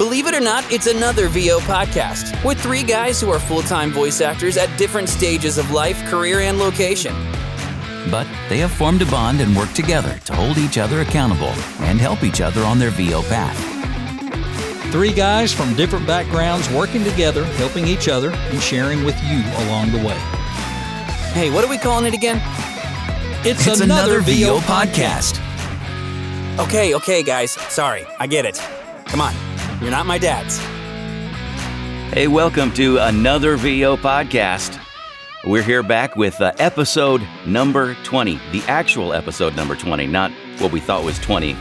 Believe it or not, it's another VO podcast with three guys who are full time voice actors at different stages of life, career, and location. But they have formed a bond and work together to hold each other accountable and help each other on their VO path. Three guys from different backgrounds working together, helping each other, and sharing with you along the way. Hey, what are we calling it again? It's, It's another VO podcast. Okay, okay, guys. Sorry, I get it. Come on, you're not my dads. Hey, welcome to another VO podcast. We're here back with uh, episode number 20, the actual episode number 20, not what we thought was 20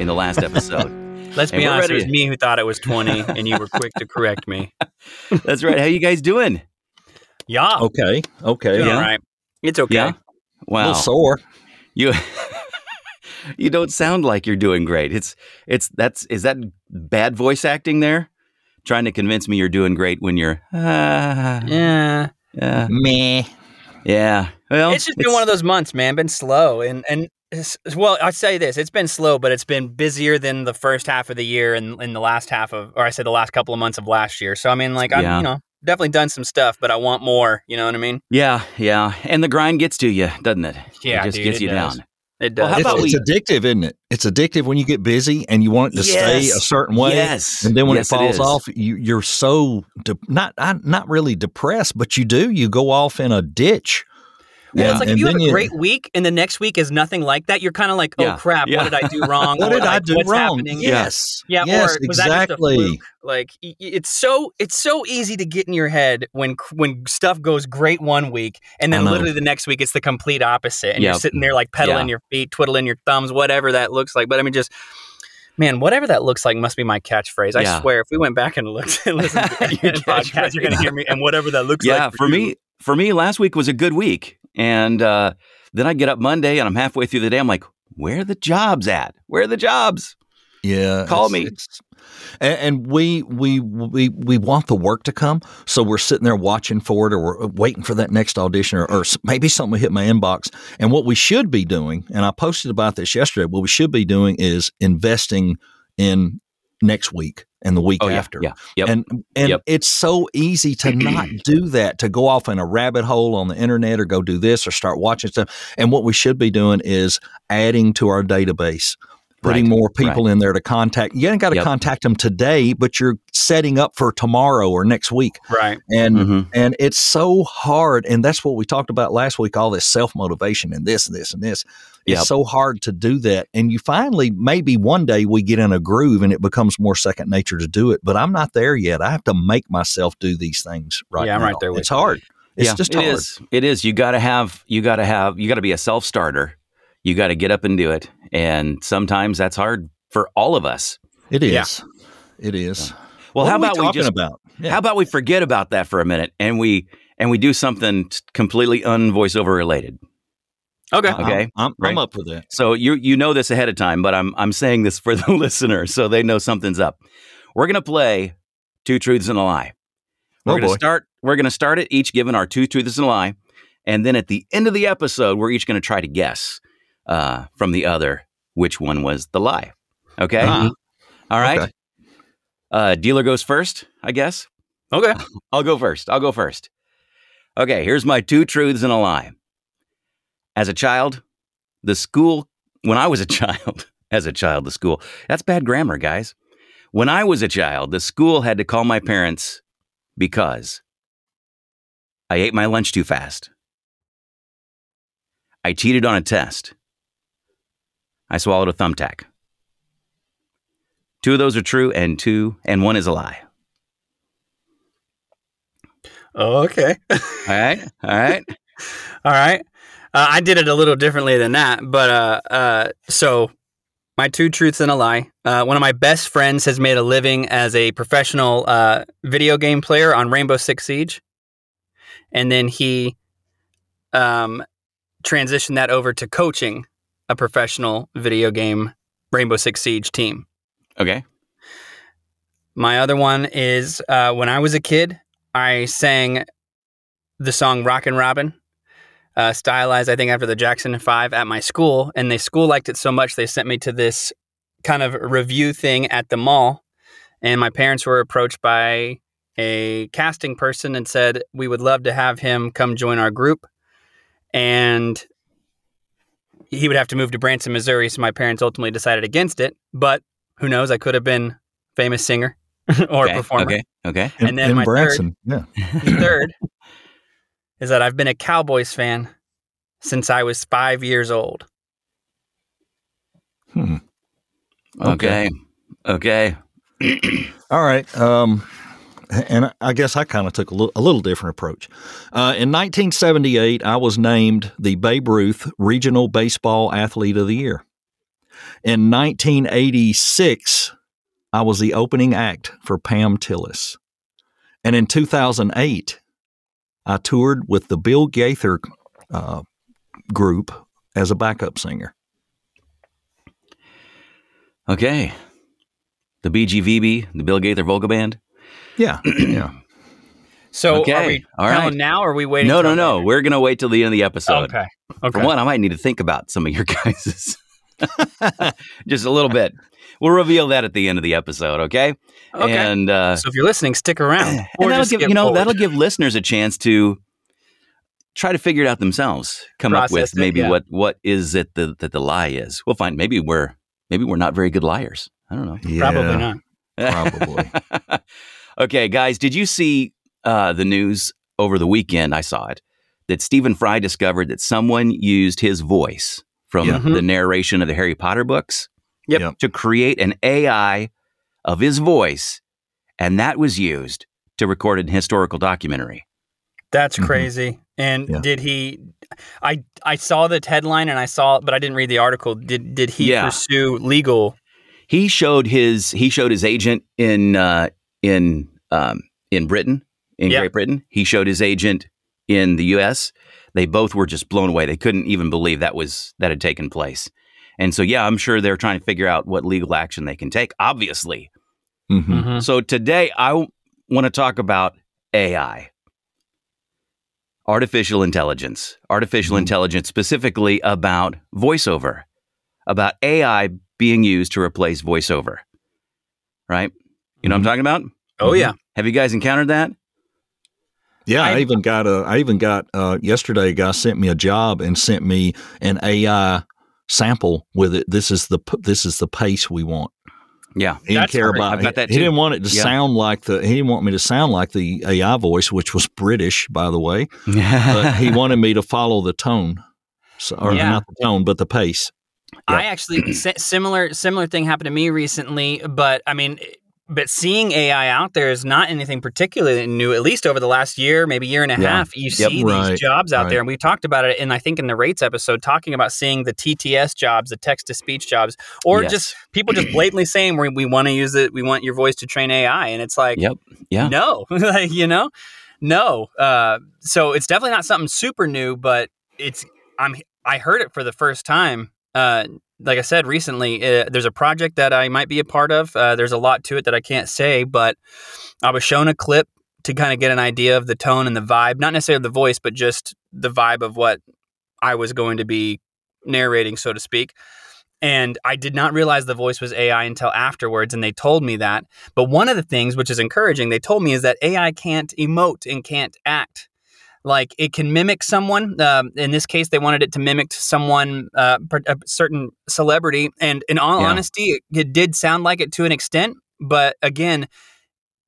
in the last episode. Let's And be we're honest, it was me who thought it was 20, and you were quick to correct me. That's right. How you guys doing? Yeah. Okay, okay. Doing Yeah. all right. It's okay. Yeah. A Wow. little sore. You You don't sound like you're doing great. It's it's that's is that bad voice acting there? Trying to convince me you're doing great when you're ah, Yeah. yeah. Meh. Yeah. Well, It's just been one of those months, man. Been slow. And, and well, I say this it's been slow, but it's been busier than the first half of the year and in the last half of, or I said the last couple of months of last year. So, I mean, like, I'm, Yeah. you know, definitely done some stuff, but I want more. You know what I mean? Yeah, yeah. And the grind gets to you, doesn't it? Yeah, It just dude, gets it you does. down. It Well, does. how It's, about it's addictive, isn't it? It's addictive when you get busy and you want it to stay a certain way. Yes. And then when Yes, it falls is. off, you, you're so de- not I, not really depressed, but you do. You go off in a ditch. Well, And- it's like if you have then a you- great week and the next week is nothing like that, you're kind of like, oh Yeah, crap, yeah. what did I do wrong? What Or, did I like, do what's wrong? happening? Yes. Yeah, Yes, or was that just a exactly. fluke? Like y- y- it's so it's so easy to get in your head when when stuff goes great one week and then literally the next week it's the complete opposite and you're sitting there like pedaling Yeah. your feet, twiddling your thumbs, whatever that looks like. But I mean, just man, whatever that looks like must be my catchphrase. I Yeah. swear, if we went back and looked and listened to Your podcast, you're gonna hear me. And whatever that looks Yeah, like for you. me, for me, last week was a good week, and uh, then I get up Monday and I'm halfway through the day. I'm like, where are the jobs at? Where are the jobs? Yeah, Call it's- me. it's- and, we we we we want the work to come, so we're sitting there watching for it, or we're waiting for that next audition, or, or maybe something will hit my inbox. And what we should be doing, and I posted about this yesterday, what we should be doing is investing in next week and the week Oh yeah, after. yeah, yep. And and Yep. it's so easy to not do that, to go off in a rabbit hole on the internet or go do this or start watching stuff. And what we should be doing is adding to our database, putting Right, more people in there to contact. You ain't got to Yep. contact them today, but you're setting up for tomorrow or next week. right. And Mhm. and it's so hard. And that's what we talked about last week, all this self motivation and this and this and this. It's so hard to do that. And you finally, maybe one day we get in a groove and it becomes more second nature to do it. But I'm not there yet. I have to make myself do these things right Yeah, I'm now. right there with It's you. hard. It's yeah, just it hard. is. It is. You got to have. You got to have. You got to be a self starter. You got to get up and do it. And sometimes that's hard for all of us. It is. Yeah. It is. Well, What how are we about we, just about? Yeah. How about we forget about that for a minute and we and we do something t- completely unvoiceover related. Okay. Okay. I'm, I'm, Right. I'm up for that. So you you know this ahead of time, but I'm I'm saying this for the listener so they know something's up. We're gonna play two truths and a lie. We're Oh, gonna boy. start. We're gonna start it each given our two truths and a lie, and then at the end of the episode, we're each gonna try to guess uh, from the other which one was the lie. Okay. Uh-huh. All right. Okay. Uh, dealer goes first, I guess. Okay. I'll go first. I'll go first. Okay, here's my two truths and a lie. As a child, the school, when I was a child, as a child, the school, that's bad grammar, guys. When I was a child, the school had to call my parents because I ate my lunch too fast. I cheated on a test. I swallowed a thumbtack. Two of those are true, and two, and one is a lie. Okay. All right. All right. All right. Uh, I did it a little differently than that, but uh, uh, so my two truths and a lie. Uh, one of my best friends has made a living as a professional uh, video game player on Rainbow Six Siege, and then he um, transitioned that over to coaching a professional video game Rainbow Six Siege team. Okay. My other one is uh, when I was a kid, I sang the song Rockin' Robin, uh, stylized, I think, after the Jackson 5 at my school. And the school liked it so much, they sent me to this kind of review thing at the mall. and my parents were approached by a casting person and said we would love to have him come join our group, and he would have to move to Branson, Missouri. So my parents ultimately decided against it. But who knows? I could have been famous singer or okay, performer. Okay. Okay. In, And then in my Branson, yeah. The third is that I've been a Cowboys fan since I was five years old. Hmm. Okay. Okay. All right. Um, and I guess I kind of took a little, a little different approach. Uh, in 1978, I was named the Babe Ruth Regional Baseball Athlete of the Year. In 1986, I was the opening act for Pam Tillis. And in 2008, I toured with the Bill Gaither uh, group as a backup singer. Okay. The BGVB, the Bill Gaither Vocal Band. Yeah. yeah. So Okay, are we all telling right. now or are we waiting? No, no, till no. later? We're gonna wait till the end of the episode. Okay. Okay. For one, I might need to think about some of your guys's. Just a little bit. We'll reveal that at the end of the episode, okay? Okay. And uh, so if you're listening, stick around. and that'll just give you know forward. that'll give listeners a chance to try to figure it out themselves. Come up with Process it, maybe yeah. what what is it the, that the lie is. We'll find maybe we're maybe we're not very good liars. I don't know. Probably not. Probably. Okay, guys, did you see uh, the news over the weekend? I saw it that Stephen Fry discovered that someone used his voice from Yeah. the narration of the Harry Potter books Yep. Yep. to create an AI of his voice, and that was used to record an historical documentary. That's Mhm. crazy. And Yeah. did he? I I saw the headline and I saw but I didn't read the article. Did did he Yeah. pursue legal? He showed his he showed his agent in uh, in um, in Britain in Yeah. Great Britain. He showed his agent in the U.S. They both were just blown away. They couldn't even believe that was that had taken place. And so, yeah, I'm sure they're trying to figure out what legal action they can take. Obviously. hmm Mhm. So today, I w- want to talk about AI, artificial intelligence, artificial Mhm. intelligence specifically about voiceover, about AI being used to replace voiceover. Right? You know what I'm talking about? Oh yeah. Have you guys encountered that? Yeah, I, I- even got a. I even got uh, yesterday. A guy sent me a job and sent me an AI sample with it. This is the this is the pace we want. Yeah. He didn't care about. I've got that he didn't want it to Yeah. sound like the. He didn't want me to sound like the AI voice, which was British, by the way. But he wanted me to follow the tone, so, or Yeah. not the tone, but the pace. I actually similar similar thing happened to me recently, but I mean, but seeing AI out there is not anything particularly new. At least over the last year, maybe year and a Yeah. half, you Yep. see Right, these jobs out right. there, and we talked about it. in I think in the rates episode, talking about seeing the TTS jobs, the text to speech jobs, or Yes. just people just blatantly saying we, we want to use it, we want your voice to train AI, and it's like, Yep. Yeah. no, like you know, no. Uh, so it's definitely not something super new, but it's I'm I heard it for the first time. Uh, like I said recently, uh, there's a project that I might be a part of. Uh, there's a lot to it that I can't say, but I was shown a clip to kind of get an idea of the tone and the vibe, not necessarily the voice, but just the vibe of what I was going to be narrating, so to speak. And I did not realize the voice was AI until afterwards, and they told me that. But one of the things, which is encouraging, they told me is that AI can't emote and can't act. Like it can mimic someone. Um, in this case, they wanted it to mimic someone, uh, a certain celebrity. And in all Yeah. honesty, it, it did sound like it to an extent. But again,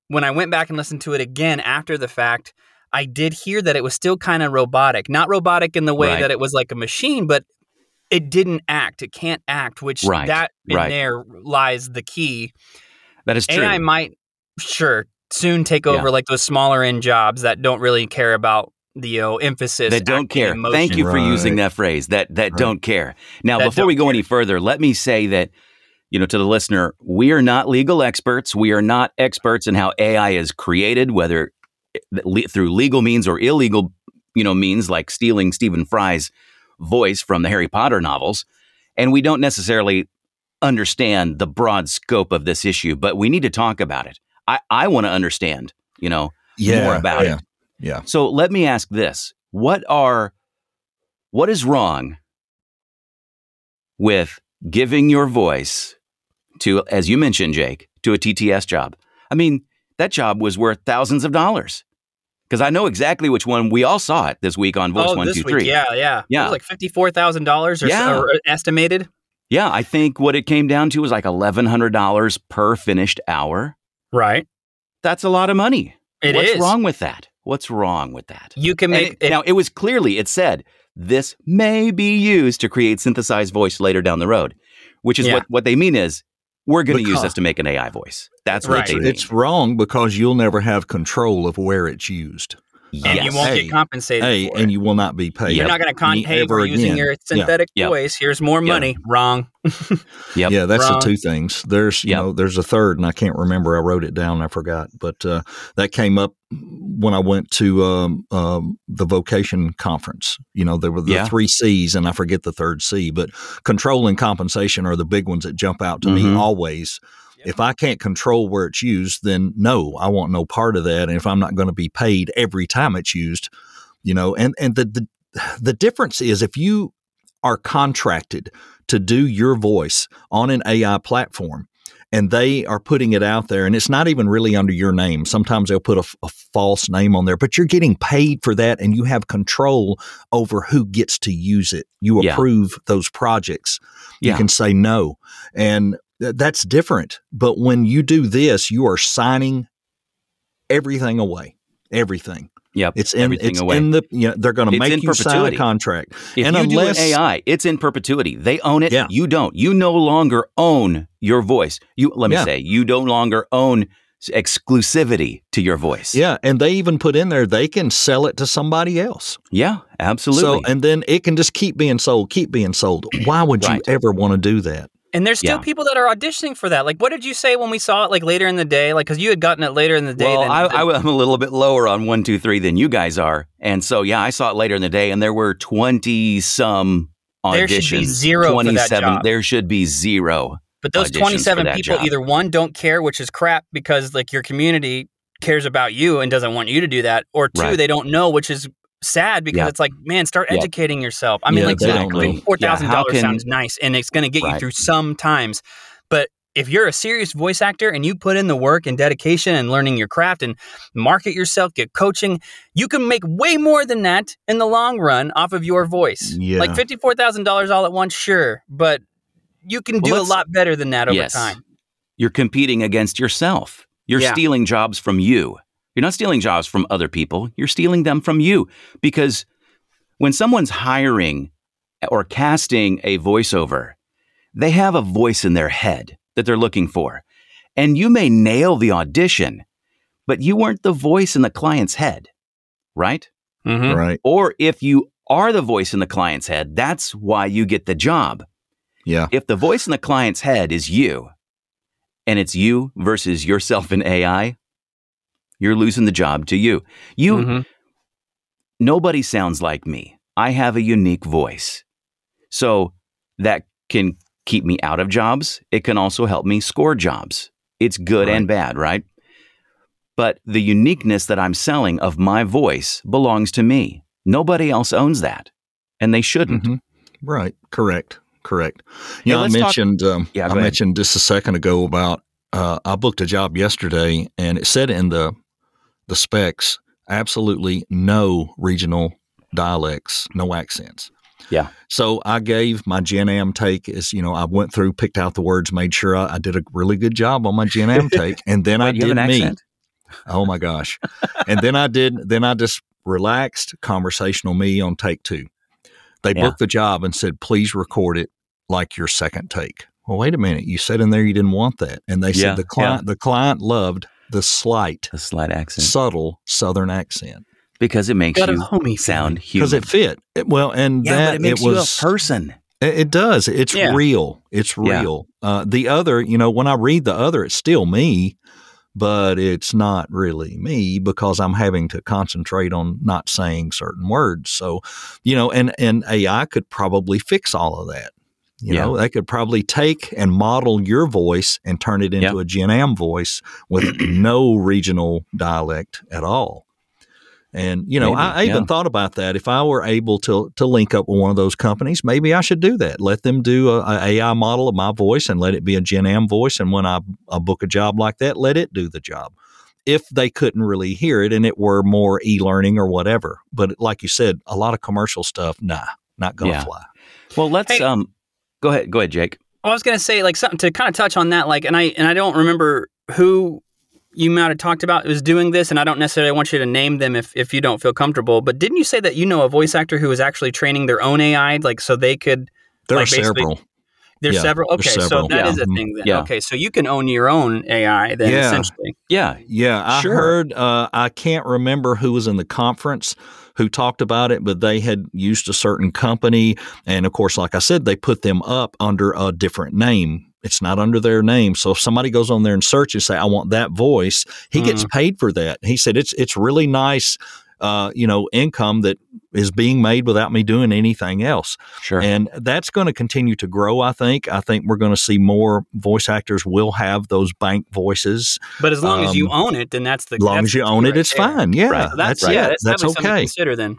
when I went back and listened to it again after the fact, I did hear that it was still kind of robotic. Not robotic in the way Right. that it was like a machine, but it didn't act. It can't act, which Right, that in right. there lies the key. That is true. AI might, sure, soon take Yeah. over like those smaller end jobs that don't really care about the you know, emphasis. that don't care. emotion. Thank you for using that phrase. That that Right. don't care. Now, That before we don't go any further, let me say that you know to the listener, we are not legal experts. We are not experts in how AI is created, whether eh, through legal means or illegal, you know, means like stealing Stephen Fry's voice from the Harry Potter novels. And we don't necessarily understand the broad scope of this issue, but we need to talk about it. I, I want to understand, you know, Yeah, more about yeah, it. Yeah. So let me ask this: What are what is wrong with giving your voice to, as you mentioned, Jake, to a TTS job. I mean, that job was worth thousands of dollars. Because I know exactly which one we all saw it this week on Voice oh, One this week, yeah, yeah, Yeah. It was like fifty-four thousand dollars or, so- Yeah. or estimated. Yeah, I think what it came down to was like eleven hundred dollars per finished hour. Right. That's a lot of money. It What's is. wrong with that? What's wrong with that? You can make it- now it was clearly it said this may be used to create synthesized voice later down the road, which is Yeah. what what they mean is we're going to use this to make an AI voice. That's Right. what they mean. It's wrong because you'll never have control of where it's used. And you won't Hey, get compensated Hey, for and it. you will not be paid. You're not going to con any- hey, ever we're using again. your synthetic Yeah. voice. Here's more Yeah. money. Wrong. Yep. Yeah, that's Wrong. the two things. There's, you Yep. know, there's a third, and I can't remember. I wrote it down. I forgot, but uh, that came up when I went to um, um, the vocation conference. You know, there were the Yeah. three C's, and I forget the third C. But control and compensation are the big ones that jump out to me Mhm. always. If I can't control where it's used, then no, I want no part of that. And if I'm not going to be paid every time it's used, you know, and and the the, the difference is if you are contracted to do your voice on an AI platform and they are putting it out there and it's not even really under your name. Sometimes they'll put a false name on there, but you're getting paid for that and you have control over who gets to use it. You Yeah. approve those projects. You can say no. And that's different. But when you do this, you are signing everything away. Everything. Yep. It's in everything it's away. in the you know, they're going to make you sign a perpetuity. contract. if and you unless- do an AI, it's in perpetuity. They own it. Yeah. You don't. You no longer own your voice. You let me Yeah. say, you no longer own exclusivity to your voice. Yeah, and they even put in there they can sell it to somebody else. Yeah, absolutely. So and then it can just keep being sold, keep being sold. Why would Right. you ever want to do that? And there's still Yeah. people that are auditioning for that. Like, what did you say when we saw it like later in the day? Like, because you had gotten it later in the day. well, than, I, I, I'm a little bit lower on one, two, three than you guys are, and so yeah, I saw it later in the day, and there were twenty some auditions. There should be zero for that 27 job. There should be zero. But those 27 people job. either one don't care, which is crap because like your community cares about you and doesn't want you to do that, or two Right. they don't know, which is sad because Yeah. it's like, man, start Yeah. educating yourself. I mean, Yeah, like they four thousand dollars sounds nice and it's going to get you through some times, but if you're a serious voice actor and you put in the work and dedication and learning your craft and market yourself, get coaching, you can make way more than that in the long run off of your voice. Like $54,000 all at once, sure, but you can Well, do a lot better than that over yes. time. You're competing against yourself. You're stealing jobs from you. You're not stealing jobs from other people. You're stealing them from you because when someone's hiring or casting a voiceover, they have a voice in their head that they're looking for. And you may nail the audition, but you weren't the voice in the client's head, right? Mm-hmm. Right. Or if you are the voice in the client's head, that's why you get the job. Yeah. If the voice in the client's head is you, and it's you versus yourself and AI, you're losing the job to you. You Mhm. nobody sounds like me. I have a unique voice. So that can keep me out of jobs. It can also help me score jobs. It's good and bad, right? But the uniqueness that I'm selling of my voice belongs to me. Nobody else owns that. And they shouldn't. Mhm. Right. Correct. Correct. Hey, Yeah, I let's talk- mentioned. um, Yeah, I ahead. mentioned just a second ago about. Uh, I booked a job yesterday, and it said in the the specs absolutely no regional dialects, no accents. Yeah. So I gave my Gen Am take as you know I went through, picked out the words, made sure I, I did a really good job on my Gen Am take, and then I Wait, have did an me. accent? Oh my gosh. and then I did, then I just relaxed conversational me on take two. They Yeah. booked the job and said, please record it like your second take. Well, wait a minute. You said in there you didn't want that. And they Yeah, said the client, the client loved the slight, A slight accent. subtle Southern accent because it makes Got a you homie sound human. because it fit. It- well, and yeah, that but it makes was, you a person. it it does. It's Yeah. real. It's Yeah. real. Uh, the other, you know, when I read the other, it's still me, but it's not really me because I'm having to concentrate on not saying certain words. So, you know, and and AI could probably fix all of that. You Yeah. know, they could probably take and model your voice and turn it into Yeah. a Gen Am voice with no regional dialect at all. And you know, Maybe, I, I even yeah. thought about that. If I were able to to link up with one of those companies, maybe I should do that. Let them do a, a AI model of my voice and let it be a Gen Am voice. And when I, I book a job like that, let it do the job. If they couldn't really hear it and it were more e learning or whatever, but like you said, a lot of commercial stuff, nah, not gonna Yeah. fly. Well, let's Hey. um go ahead. Go ahead, Jake. Well, I was gonna say like something to kind of touch on that, like, and I and I don't remember who you might have talked about was doing this, and I don't necessarily want you to name them if if you don't feel comfortable. But didn't you say that you know a voice actor who was actually training their own AI, like so they could? There Like, are several. There's Yeah, several. there's Okay, several. so that Yeah. is a thing then. Yeah. Okay, so you can own your own AI then Yeah. essentially. Yeah. Yeah, I Sure. heard. Uh, I can't remember who was in the conference who talked about it, but they had used a certain company, and of course, like I said, they put them up under a different name. It's not under their name. So if somebody goes on there and searches, say, "I want that voice," he gets mm. paid for that. He said it's it's really nice. Uh, you know, income that is being made without me doing anything else. Sure. And that's going to continue to grow, I think. I think we're going to see more voice actors will have those bank voices. But as long as you Um, own it, then that's the As long as you the key own it, right it's there. fine. Yeah, Right. So that's, that's, yeah, that's, That's, definitely something to okay. consider then.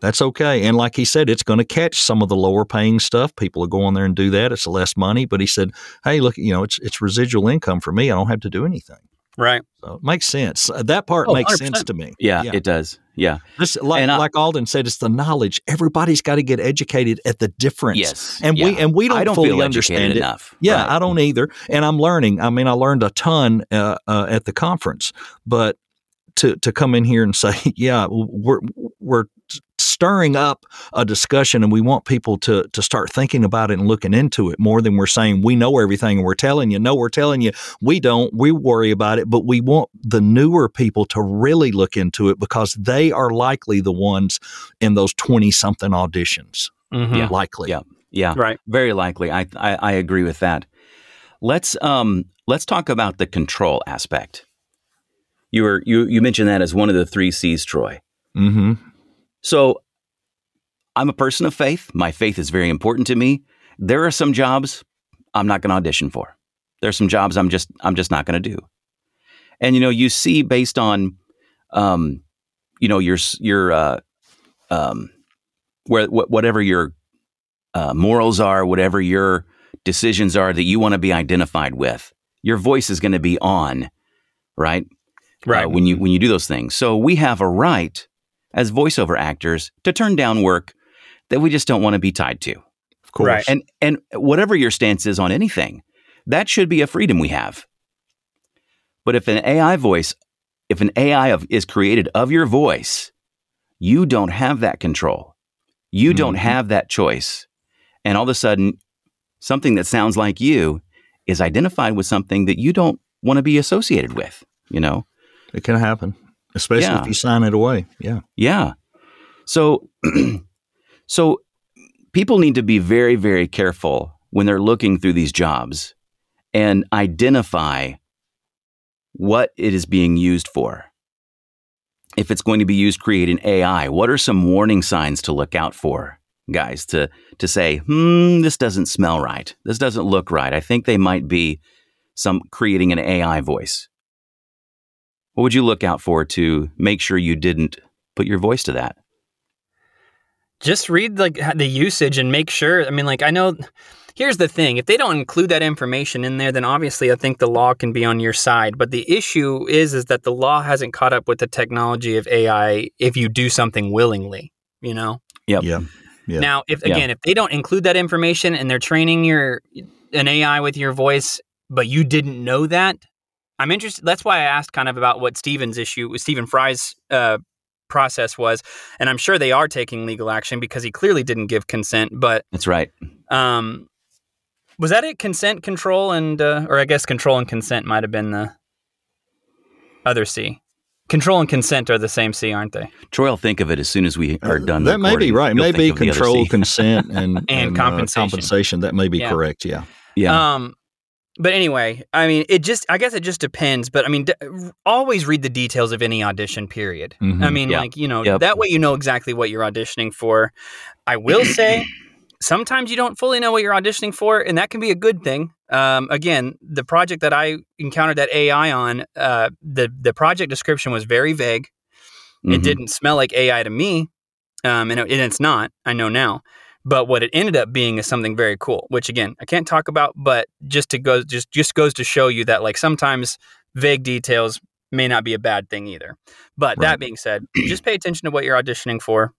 That's okay. And like he said, it's going to catch some of the lower paying stuff. People are going there and do that. It's less money, but he said, "Hey, look, you know, it's it's residual income for me. I don't have to do anything." Right. So it makes sense. Uh, That part Oh, makes 100%. sense to me. yeah, yeah. it does. Yeah. This, like, And I- like Alden said, it's the knowledge. Everybody's got to get educated at the difference. Yes. and we and we don't, don't fully feel understand it. enough. Yeah, Right. I don't either, and I'm learning. I mean, I learned a ton uh, uh, at the conference, but to to come in here and say, yeah, we're we're stirring up a discussion, and we want people to to start thinking about it and looking into it more than we're saying we know everything and we're telling you. No, we're telling you we don't. We worry about it, but we want the newer people to really look into it because they are likely the ones in those twenty something auditions. Mhm. Yeah. Likely, Yeah. Yeah. Right. Very likely. I, I I agree with that. Let's um let's talk about the control aspect. You were you you mentioned that as one of the three C's, Troy. Mm-hmm. So I'm a person of faith. My faith is very important to me. There are some jobs I'm not going to audition for. There's some jobs I'm just I'm just not going to do. And you know, you see based on um you know your your uh um where wh- whatever your uh, morals are, whatever your decisions are that you want to be identified with, your voice is going to be on, right? Right. uh, when you when you do those things. So we have a right as voiceover actors to turn down work that we just don't want to be tied to. Of course, Right. And and whatever your stance is on anything, that should be a freedom we have. But if an AI voice, if an AI of, is created of your voice, you don't have that control. You don't Mhm. have that choice. And all of a sudden, something that sounds like you is identified with something that you don't want to be associated with, you know? It can happen, especially Yeah. if you sign it away. Yeah. Yeah. So, so people need to be very, very careful when they're looking through these jobs and identify what it is being used for. If it's going to be used creating AI, what are some warning signs to look out for, guys? To to say, hmm, this doesn't smell right. This doesn't look right. I think they might be some creating an AI voice. What would you look out for to make sure you didn't put your voice to that? Just read like the usage and make sure. I mean, like I know. Here's the thing: if they don't include that information in there, then obviously I think the law can be on your side. But the issue is, is that the law hasn't caught up with the technology of AI. If you do something willingly, you know. Yep. Yeah. Yeah. Now, if Yeah. again, if they don't include that information and they're training your an AI with your voice, but you didn't know that, I'm interested. That's why I asked kind of about what Stephen's issue, was, Stephen Fry's uh, process was, and I'm sure they are taking legal action because he clearly didn't give consent. But That's right. um, was that it? Consent, control, and uh, or I guess control and consent might have been the other C. Control and consent are the same C, aren't they? Troy will think of it as soon as we are done. That may be right. Maybe think of the other control, consent, and, And uh, compensation. compensation. That may be Yeah. correct. Yeah. yeah. Um, but anyway, I mean, it just, I guess it just depends. But I mean, d- always read the details of any audition, period. Mhm. I mean, Yeah. like, you know, Yep. that way you know exactly what you're auditioning for. I will say, sometimes you don't fully know what you're auditioning for, and that can be a good thing. Um, again, the project that I encountered that AI on, uh, the, the project description was very vague. It Mhm. didn't smell like AI to me, um, and, it, and it's not. I know now. But what it ended up being is something very cool, which again I can't talk about. But just to go, just just goes to show you that like sometimes vague details may not be a bad thing either. But Right. that being said, just pay attention to what you're auditioning for.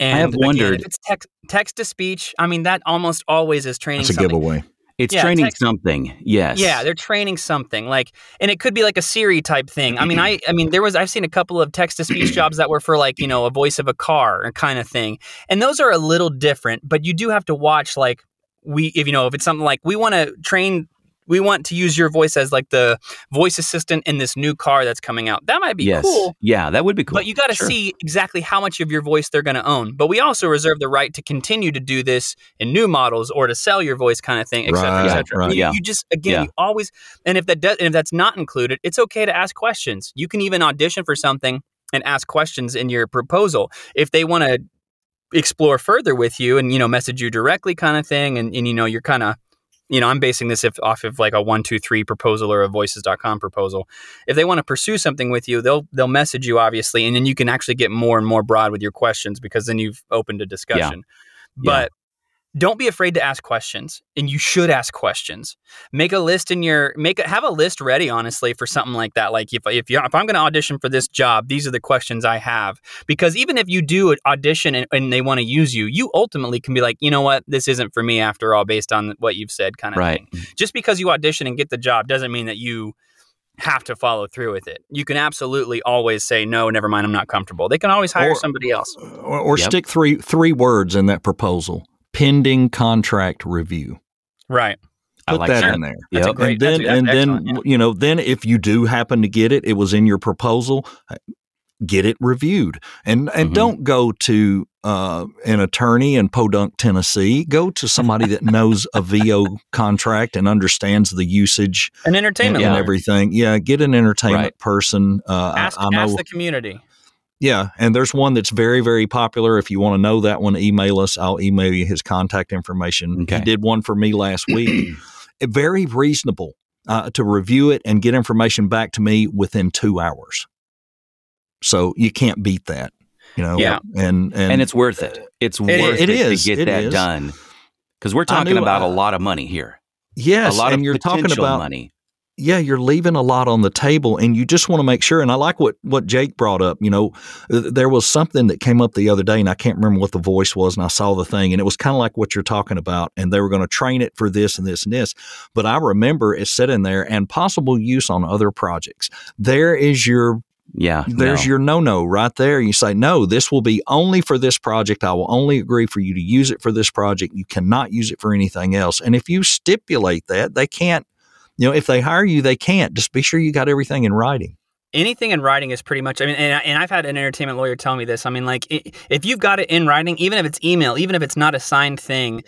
And have again, wondered- if it's text text to speech. I mean, that almost always is training. That's a something. giveaway. It's Yeah, training text- something. Yes. Yeah, they're training something like, and it could be like a Siri type thing. I mean, I, I mean, there was I've seen a couple of text to speech jobs that were for like you know a voice of a car kind of thing, and those are a little different. But you do have to watch like we, if you know, if it's something like we want to train, we want to use your voice as like the voice assistant in this new car that's coming out. That might be yes. cool. Yeah, that would be cool. But you got to Sure. see exactly how much of your voice they're going to own. But we also reserve the right to continue to do this in new models or to sell your voice, kind of thing, et cetera, Right, et cetera. right. You, Yeah. you just again, Yeah. you always, and if that does, and if that's not included, it's okay to ask questions. You can even audition for something and ask questions in your proposal if they want to explore further with you and you know message you directly, kind of thing, and, and you know you're kind of you know, I'm basing this if, off of like a one, two, three proposal or a voices.com proposal. If they want to pursue something with you, they'll they'll message you obviously, and then you can actually get more and more broad with your questions because then you've opened a discussion. But don't be afraid to ask questions, and you should ask questions. Make a list in your make a, have a list ready, honestly, for something like that. Like if if you if I'm going to audition for this job, these are the questions I have. Because even if you do an audition and, and they want to use you, you ultimately can be like, you know what, this isn't for me after all, based on what you've said, kind of Right. thing. Just because you audition and get the job doesn't mean that you have to follow through with it. You can absolutely always say no, never mind, I'm not comfortable. They can always hire Or- somebody else. Or, or Yep. stick three three words in that proposal: pending contract review. Right. I Put like that that. in there. That's a Yep. great- and then that's- and then excellent, you know then if you do happen to get it, it was in your proposal. uh, Get it reviewed, and and Mhm. don't go to uh, an attorney in Podunk, Tennessee. Go to somebody that knows a VO contract and understands the usage An and, entertainment and lawyer. everything. Yeah, get an entertainment Right. person. Uh, I- I, know. ask the community. Yeah, and there's one that's very, very popular. If you want to know that one, email us. I'll email you his contact information. Okay. He did one for me last week. Very reasonable uh, to review it and get information back to me within two hours. So you can't beat that, you know. Yeah. and and, and it's worth it. It's worth is. it, It is. to get It that is. done. Because we're talking knew, about a lot of money here. yes, a lot and of you're talking about money. Yeah, you're leaving a lot on the table, and you just want to make sure. And I like what what Jake brought up. You know, th- there was something that came up the other day, and I can't remember what the voice was, and I saw the thing, and it was kind of like what you're talking about. And they were going to train it for this and this and this, but I remember it sitting there and possible use on other projects. There is your Yeah. there's no. your no no right there. You say, no, this will be only for this project. I will only agree for you to use it for this project. You cannot use it for anything else. And if you stipulate that, they can't, you know, if they hire you, they can't. Just be sure you got everything in writing. anything in writing is pretty much. I mean, and, I- and I've had an entertainment lawyer tell me this. I mean, like i if you've got it in writing, even if it's email, even if it's not a signed thing,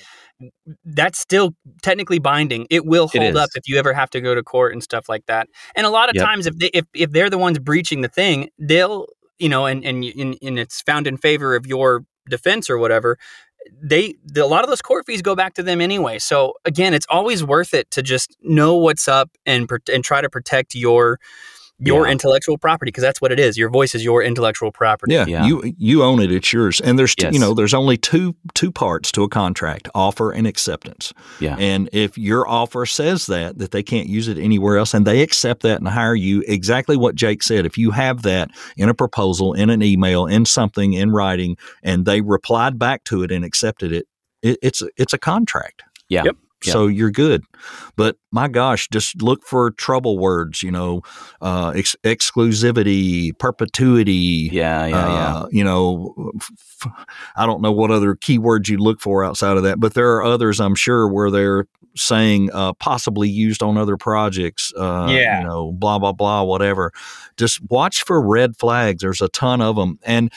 that's still technically binding. It will It hold up if you ever have to go to court and stuff like that. And a lot of Yep. times, if they if, if they're the ones breaching the thing, they'll you know, and and and, and it's found in favor of your defense or whatever. They the, a lot of those court fees go back to them anyway. So again, it's always worth it to just know what's up and and try to protect your your Yeah. intellectual property because that's what it is. Your voice is your intellectual property. Yeah, Yeah. you you own it. It's yours. And there's t- you know there's only two two parts to a contract: offer and acceptance. Yeah. And if your offer says that that they can't use it anywhere else, and they accept that and hire you, exactly what Jake said. If you have that in a proposal, in an email, in something in writing, and they replied back to it and accepted it, it it's it's a contract. Yeah. Yep. So you're good, but my gosh, just look for trouble words. You know, uh, ex- exclusivity, perpetuity. Yeah. Yeah. yeah. Uh, you know, f- I don't know what other keywords you look for outside of that, but there are others I'm sure where they're saying uh, possibly used on other projects. Uh, Yeah. You know, blah, blah, blah, whatever. Just watch for red flags. There's a ton of them. And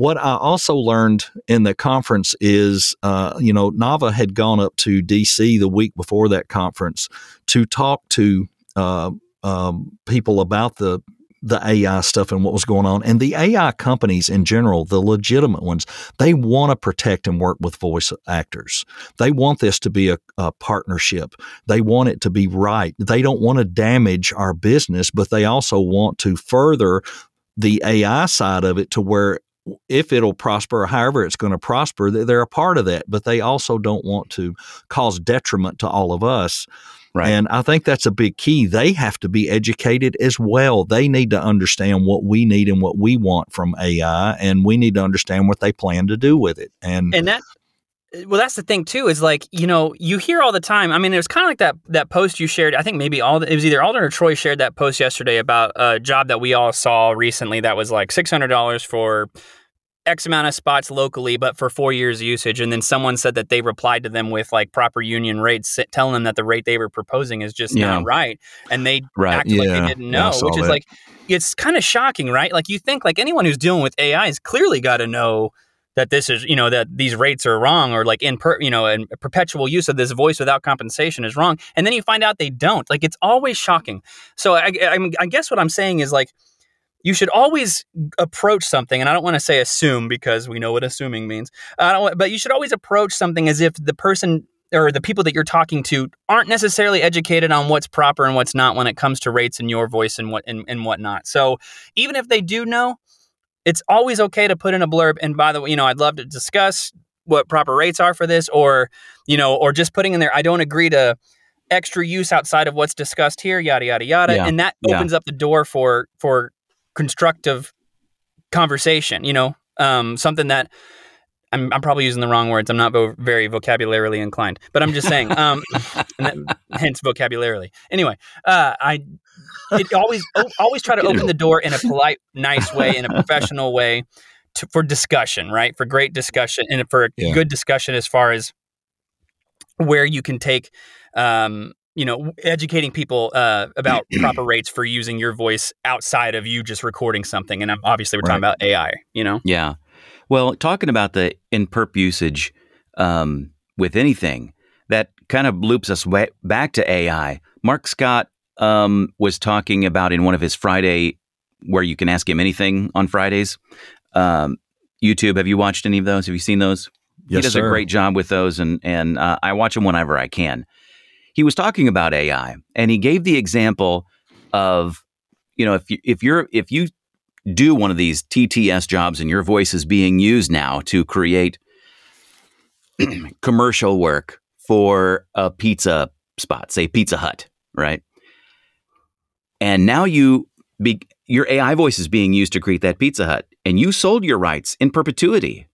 what I also learned in the conference is, uh, you know, NAVA had gone up to DC the week before that conference to talk to uh, um, people about the the AI stuff and what was going on. And the AI companies in general, the legitimate ones, they want to protect and work with voice actors. They want this to be a, a partnership. They want it to be right. They don't want to damage our business, but they also want to further the AI side of it to where if it'll prosper or however it's going to prosper, they're a part of that, but they also don't want to cause detriment to all of us. Right. And I think that's a big key. They have to be educated as well. They need to understand what we need and what we want from AI, and we need to understand what they plan to do with it. And and that well that's the thing too is like you know you hear all the time i mean it was kind of like that that post you shared i think maybe all it was either alden or troy shared that post yesterday about a job that we all saw recently that was like $600 for X amount of spots locally, but for four years usage. And then someone said that they replied to them with like proper union rates, telling them that the rate they were proposing is just Yeah. not right. And they Right. acted like they didn't know, saw which is that. like, it's kind of shocking, right? Like you think like anyone who's dealing with AI has clearly got to know that this is, you know, that these rates are wrong or like in per, you know, and perpetual use of this voice without compensation is wrong. And then you find out they don't. Like it's always shocking. So I, I, I guess what I'm saying is like, you should always approach something, and I don't want to say assume because we know what assuming means. I don't, but you should always approach something as if the person or the people that you're talking to aren't necessarily educated on what's proper and what's not when it comes to rates and your voice and what and, and whatnot. So even if they do know, it's always okay to put in a blurb. And by the way, you know, I'd love to discuss what proper rates are for this, or you know, or just putting in there. I don't agree to extra use outside of what's discussed here. Yada yada yada, Yeah. and that Yeah. opens up the door for for constructive conversation. You know, um, something that. I'm, I'm probably using the wrong words. I'm not vo- very vocabularily inclined, but I'm just saying. Um, and that, hence vocabularily. Anyway, uh, I it always always try to open the door in a polite, nice way, in a professional way, to, for discussion, right? For great discussion and for a Yeah. good discussion as far as where you can take, um, you know, educating people uh, about proper rates for using your voice outside of you just recording something. And obviously, we're talking Right. about AI. You know, Yeah. Well, talking about the in perp usage um, with anything, that kind of loops us way back to AI. Marc Scott um, was talking about in one of his Friday, where you can ask him anything on Fridays. Um, YouTube, have you watched any of those? Have you seen those? he does sir. a great job with those, and and uh, I watch them whenever I can. He was talking about AI, and he gave the example of, you know, if you if you're if you do one of these TTS jobs and your voice is being used now to create commercial work for a pizza spot, say Pizza Hut, right? And now you be, your AI voice is being used to create that Pizza Hut, and you sold your rights in perpetuity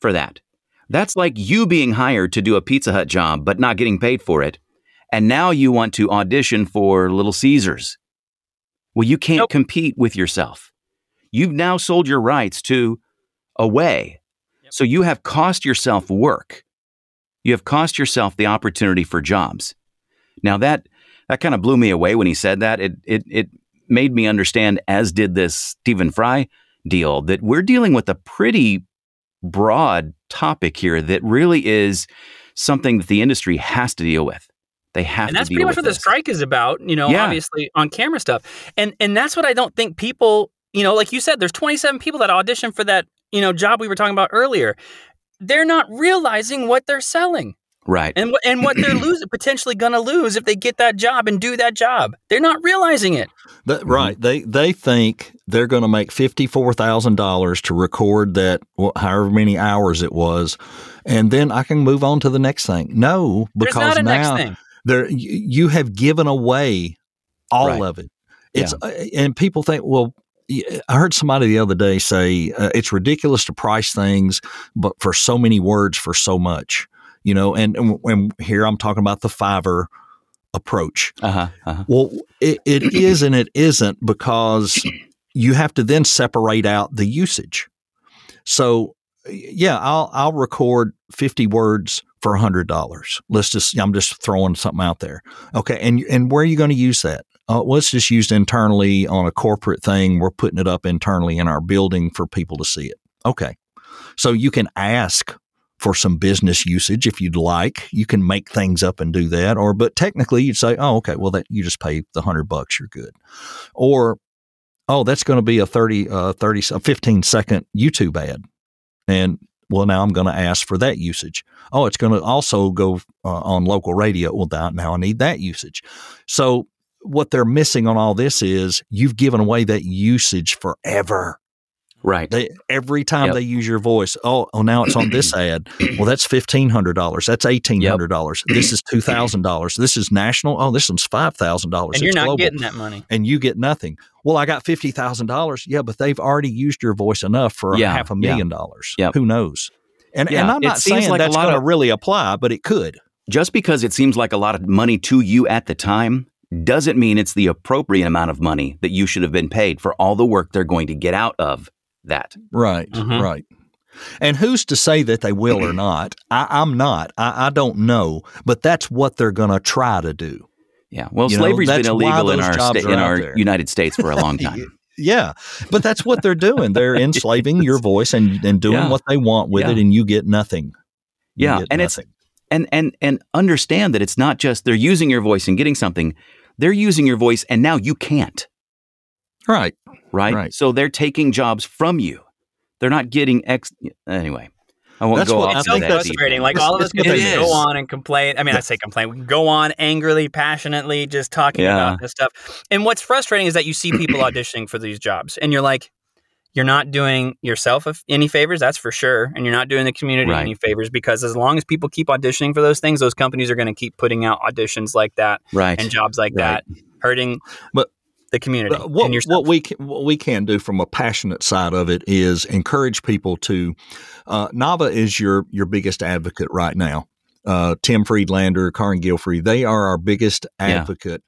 for that. That's like you being hired to do a Pizza Hut job, but not getting paid for it. And now you want to audition for Little Caesars. Well, you can't Nope. compete with yourself. You've now sold your rights to away. So you have cost yourself work. You have cost yourself the opportunity for jobs. Now that that kind of blew me away when he said that. It it it made me understand, as did this Stephen Fry deal, that we're dealing with a pretty broad topic here that really is something that the industry has to deal with. They have and to that's pretty much what the strike is about you know Yeah. obviously on camera stuff and and that's what i don't think people you know like you said there's 27 people that auditioned for that you know job we were talking about earlier they're not realizing what they're selling Right. and what and what they're losing potentially going to lose if they get that job and do that job they're not realizing it That, Mm-hmm. Right. They they think they're going to make fifty four thousand dollars to record that wh- however many hours it was, and then I can move on to the next thing. No, because not a now there you, you have given away all Right. of it. It's uh, and people think well. I heard somebody the other day say uh, it's ridiculous to price things, but for so many words for so much, you know. And, and, and here I'm talking about the Fiverr approach. Uh-huh. uh-huh. Well, it, it is and it isn't because you have to then separate out the usage. So, yeah, I'll I'll record fifty words for hundred dollars. Let's just I'm just throwing something out there. Okay, and and where are you going to use that? Uh, well, it's just used internally on a corporate thing. We're putting it up internally in our building for people to see it. Okay, so you can ask for some business usage if you'd like. You can make things up and do that. Or, but technically, you'd say, oh, okay, well, that you just pay the hundred bucks, you're good. Or, oh, that's going to be a 30, uh, 30, a 15 second YouTube ad. And well, now I'm going to ask for that usage. Oh, it's going to also go uh, on local radio. Well, now, now I need that usage. So what they're missing on all this is you've given away that usage forever. Right. They every time Yep. they use your voice, oh, oh, now it's on this ad. Well, that's fifteen hundred dollars. That's eighteen hundred dollars. This is two thousand dollars. This is national. Oh, this one's five thousand dollars. and you're not getting that money. and you get nothing. Well, I got fifty thousand dollars. Yeah, but they've already used your voice enough for Yeah, half a yeah. million dollars. Yep. Who knows? And Yeah, and I'm not saying like a that's going to really apply, but it could. Just because it seems like a lot of money to you at the time doesn't mean it's the appropriate amount of money that you should have been paid for all the work they're going to get out of that. Right, Mhm. right. And who's to say that they will or not? I, I'm not. I, I don't know, but that's what they're going to try to do. Yeah. Well, You know, slavery's been illegal in our sta- in our there. United States for a long time. Yeah, but that's what they're doing. They're enslaving your voice and, and doing Yeah. what they want with Yeah. it, and you get nothing. You Yeah, get and it's- nothing. and and and understand that it's not just they're using your voice and getting something. They're using your voice and now you can't. right. Right? Right. So they're taking jobs from you. They're not getting ex anyway. I won't That's go what- off I It's to so think that that's deep. Like all of us can just go on and complain. I mean, I say complain. We can go on angrily, passionately, just talking Yeah. about this stuff. And what's frustrating is that you see people auditioning for these jobs, and you're like, you're not doing yourself any favors, that's for sure, and you're not doing the community Right. any favors because as long as people keep auditioning for those things, those companies are going to keep putting out auditions like that Right. and jobs like Right. that, hurting But- the community what, what we can, what we can do from a passionate side of it is encourage people to. Uh, NAVA is your your biggest advocate right now. Uh, Tim Friedlander, Carin Gilfry, they are our biggest Yeah. advocate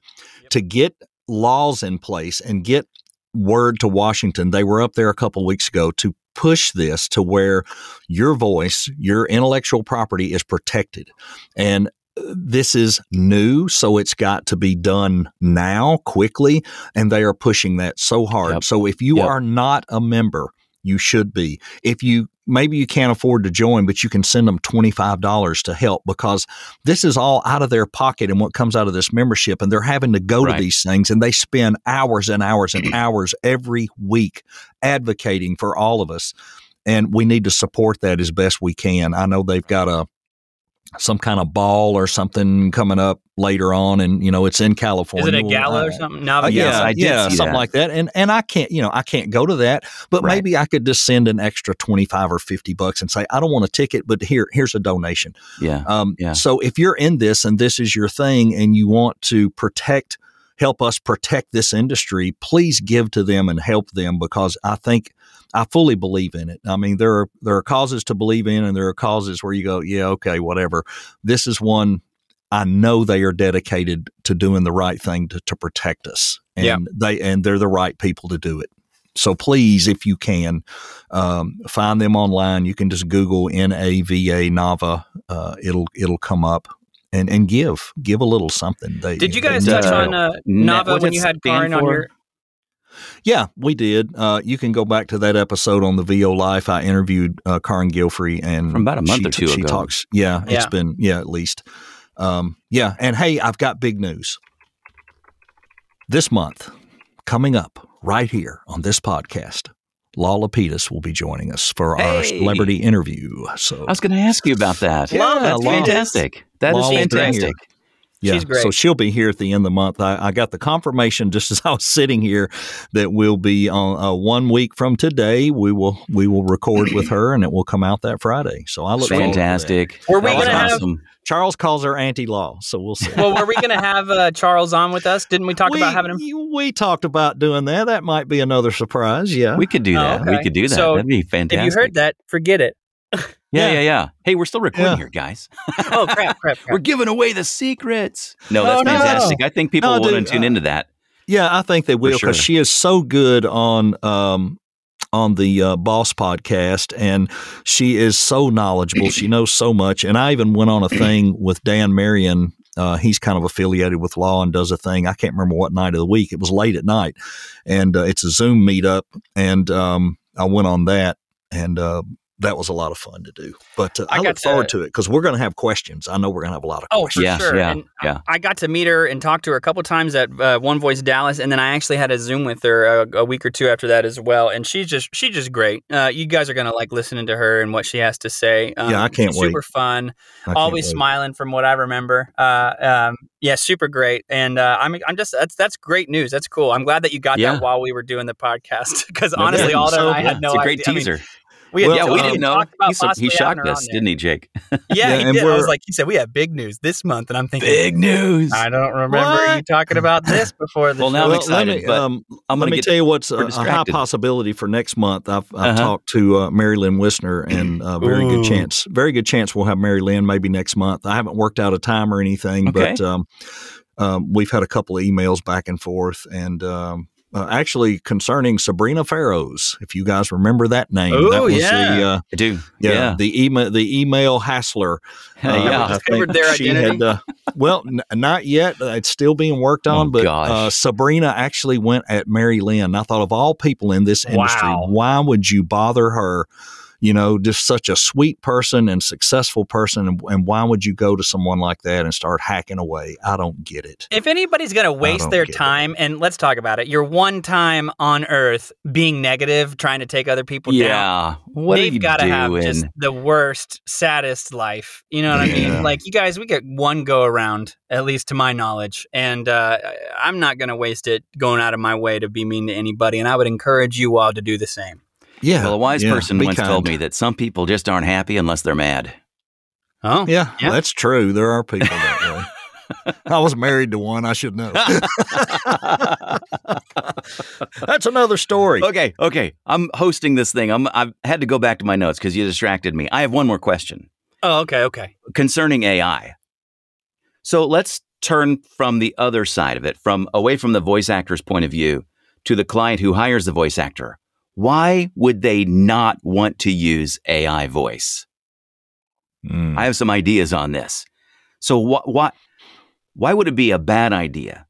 to get laws in place and get word to Washington. They were up there a couple weeks ago to push this to where your voice, your intellectual property is protected. And this is new, so it's got to be done now quickly. And they are pushing that so hard. Yep. So if you Yep. are not a member, you should be. If you maybe you can't afford to join, but you can send them $25 to help because this is all out of their pocket and what comes out of this membership. And they're having to go Right. to these things and they spend hours and hours and hours every week advocating for all of us. And we need to support that as best we can. I know they've got a some kind of ball or something coming up later on, and you know it's in California. is it a gala I- or something? Now, uh, yeah, I did yeah, something that. like that. And and I can't, you know, I can't go to that, but Right. maybe I could just send an extra twenty five or fifty bucks and say I don't want a ticket, but here here's a donation. Yeah. Um, Yeah. So if you're in this and this is your thing, and you want to protect, help us protect this industry, please give to them and help them because I think I fully believe in it. I mean, there are there are causes to believe in, and there are causes where you go, yeah, okay, whatever. This is one. I know they are dedicated to doing the right thing to, to protect us, and Yeah. they and they're the right people to do it. So please, if you can, um, find them online. You can just Google N A V A NAVA. Uh, it'll it'll come up and and give give a little something. They, Did you guys need touch on help. uh, NAVA when you had stand Carin on your? Yeah, we did. Uh, you can go back to that episode on the VO Life. I interviewed uh, Carin Gilfry and From about a month she, or two she ago. talks. Yeah, it's been yeah at least. Um, yeah, and hey, I've got big news. This month, coming up right here on this podcast, Lau Lapides will be joining us for our celebrity interview. So I was going to ask you about that. Yeah, that's Lala. fantastic. That is Lala's been fantastic. Here. Yeah, She's great. So she'll be here at the end of the month. I, I got the confirmation just as I was sitting here that we'll be on uh, one week from today. We will we will record with her, and it will come out that Friday. So I look forward to that. Fantastic. Were we That gonna have- Charles calls her anti-law, so we'll see. well, were we going to have uh, Charles on with us? Didn't we talk we, about having him? We talked about doing that. That might be another surprise. Yeah. We could do Oh, that. We could do that. So, That'd be fantastic. If you heard that, forget it. yeah, Yeah. yeah, yeah. Hey, we're still recording Yeah. here, guys. Oh crap, crap, We're giving away the secrets. No, Oh, that's no. fantastic. I think people No, will want to tune uh, into that. Yeah, I think they will because sure. she is so good on um, on the uh, Boss podcast, and she is so knowledgeable. she knows so much. And I even went on a thing with Dan Marion. Uh, he's kind of affiliated with Lau and does a thing. I can't remember what night of the week. It was late at night, and uh, it's a Zoom meetup. And um, I went on that, and uh, that was a lot of fun to do. But uh, I I, got look forward to- to it because we're going to have questions. I know we're going to have a lot of Oh, questions. for Yeah, sure. yeah, and yeah. I got to meet her and talk to her a couple times at uh, One Voice Dallas, and then I actually had a Zoom with her a, a week or two after that as well. And she's just she's just great. Uh, you guys are gonna like listening to her and what she has to say. Um, Yeah, I can't she's wait. Super fun, I always wait. smiling from what I remember. Uh, um, yeah, super great. And uh, I'm I'm just that's that's great news. That's cool. I'm glad that you got Yeah. that while we were doing the podcast because No honestly, kidding. Alden So, and I yeah, had no it's a great idea. I mean, teaser. We had Well, yeah, we talked didn't know. about He, su- he shocked her us, didn't he, Jake? Yeah, Yeah, he did. I was like, he said we have big news this month, and I'm thinking, big news. I don't remember What? you talking about this before the Well, now. I'm Well, excited, Let me, but um, I'm let gonna me get- tell you what's a, a high possibility for next month. I've, I've Uh-huh. talked to uh, Mary Lynn Wissner, and uh, very Ooh. good chance, very good chance we'll have Mary Lynn maybe next month. I haven't worked out a time or anything, Okay. but um, um, we've had a couple of emails back and forth, and um, uh, actually concerning Sabrina Farrows, if you guys remember that name, Ooh, that was the yeah. uh, I do. yeah, Yeah. the email the email hassler. Uh, yeah. I Discovered their identity? had, uh, well, n- not yet. Uh, It's still being worked on. Oh, but uh, Sabrina actually went at Mary Lynn. I thought of all people in this industry, Wow. why would you bother her? You know, just such a sweet person and successful person, and, and why would you go to someone like that and start hacking away? I don't get it. if anybody's going to waste their get it. time, and let's talk about it, your one time on Earth being negative, trying to take other people down, yeah. What they've got to have just the worst, saddest life. You know what I mean? Like you guys, we get one go around, at least to my knowledge, and uh, I'm not going to waste it going out of my way to be mean to anybody. And I would encourage you all to do the same. Yeah. well, a wise yeah, person once kind. told me that some people just aren't happy unless they're mad. Oh, Yeah, Yeah. that's true. There are people that way. I was married to one. I should know. That's another story. okay, okay. I'm hosting this thing. I'm, I've had to go back to my notes because you distracted me. I have one more question oh, okay, okay. concerning AI. So let's turn from the other side of it, from away from the voice actor's point of view to the client who hires the voice actor. Why would they not want to use AI voice? Mm. I have some ideas on this. So what? What? Why would it be a bad idea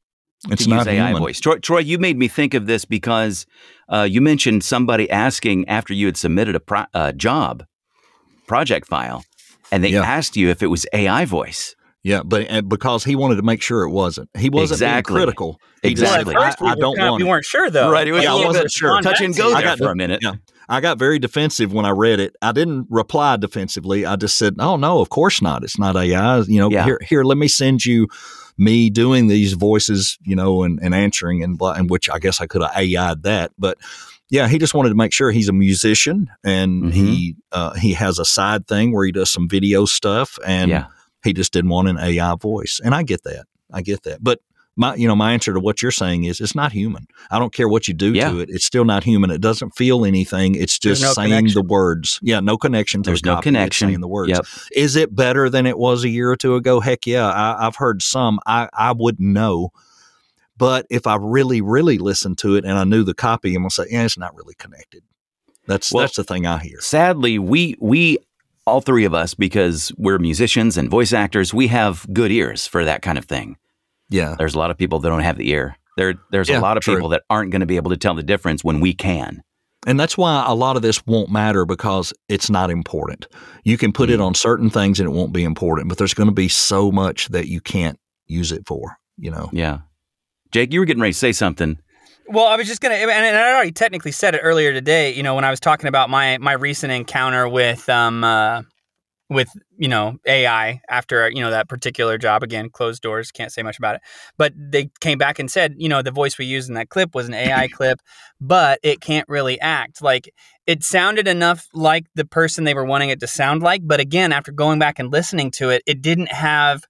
It's to not use AI human. voice? Troy, Troy, you made me think of this because uh, you mentioned somebody asking after you had submitted a pro- uh, job project file, and they Yeah. asked you if it was AI voice. Yeah, but and because he wanted to make sure it wasn't. He wasn't Exactly. being critical. He Exactly. said, Well, at first I, we I don't kinda- want We it. weren't sure though. Right, it was Yeah, I wasn't sure. Touch and go scene. I there got for a minute. yeah. I got very defensive when I read it. I didn't reply defensively. I just said, "Oh no, of course not. It's not AI. You know, Yeah. here, here, let me send you me doing these voices, you know, and, and answering and blah, and which I guess I could have AI'd that, but yeah, he just wanted to make sure he's a musician and Mhm. he uh, he has a side thing where he does some video stuff, and yeah, he just didn't want an AI voice, and I get that. I get that, but. My, you know, my answer to what you're saying is it's not human. I don't care what you do Yeah. to it; it's still not human. It doesn't feel anything. It's just no saying connection. the words. Yeah, no connection to there's the no connection. saying the words. Yep. Is it better than it was a year or two ago? Heck yeah. I, I've heard some. I, I wouldn't know. But if I really, really listened to it and I knew the copy, I'm gonna say, yeah, it's not really connected. That's Well, that's the thing I hear. Sadly, we we all three of us, because we're musicians and voice actors, we have good ears for that kind of thing. Yeah. There's a lot of people that don't have the ear. There, there's Yeah, a lot of true. people that aren't going to be able to tell the difference when we can. And that's why a lot of this won't matter because it's not important. You can put it Mm. on certain things and it won't be important, but there's going to be so much that you can't use it for, you know. Yeah. Jake, you were getting ready to say something. Well, I was just gonna, and and I already technically said it earlier today. You know, when I was talking about my my recent encounter with um uh, with you know AI after you know that particular job again, closed doors, can't say much about it. But they came back and said, you know, the voice we used in that clip was an AI clip, but it can't really act. Like it sounded enough like the person they were wanting it to sound like, but again, after going back and listening to it, it didn't have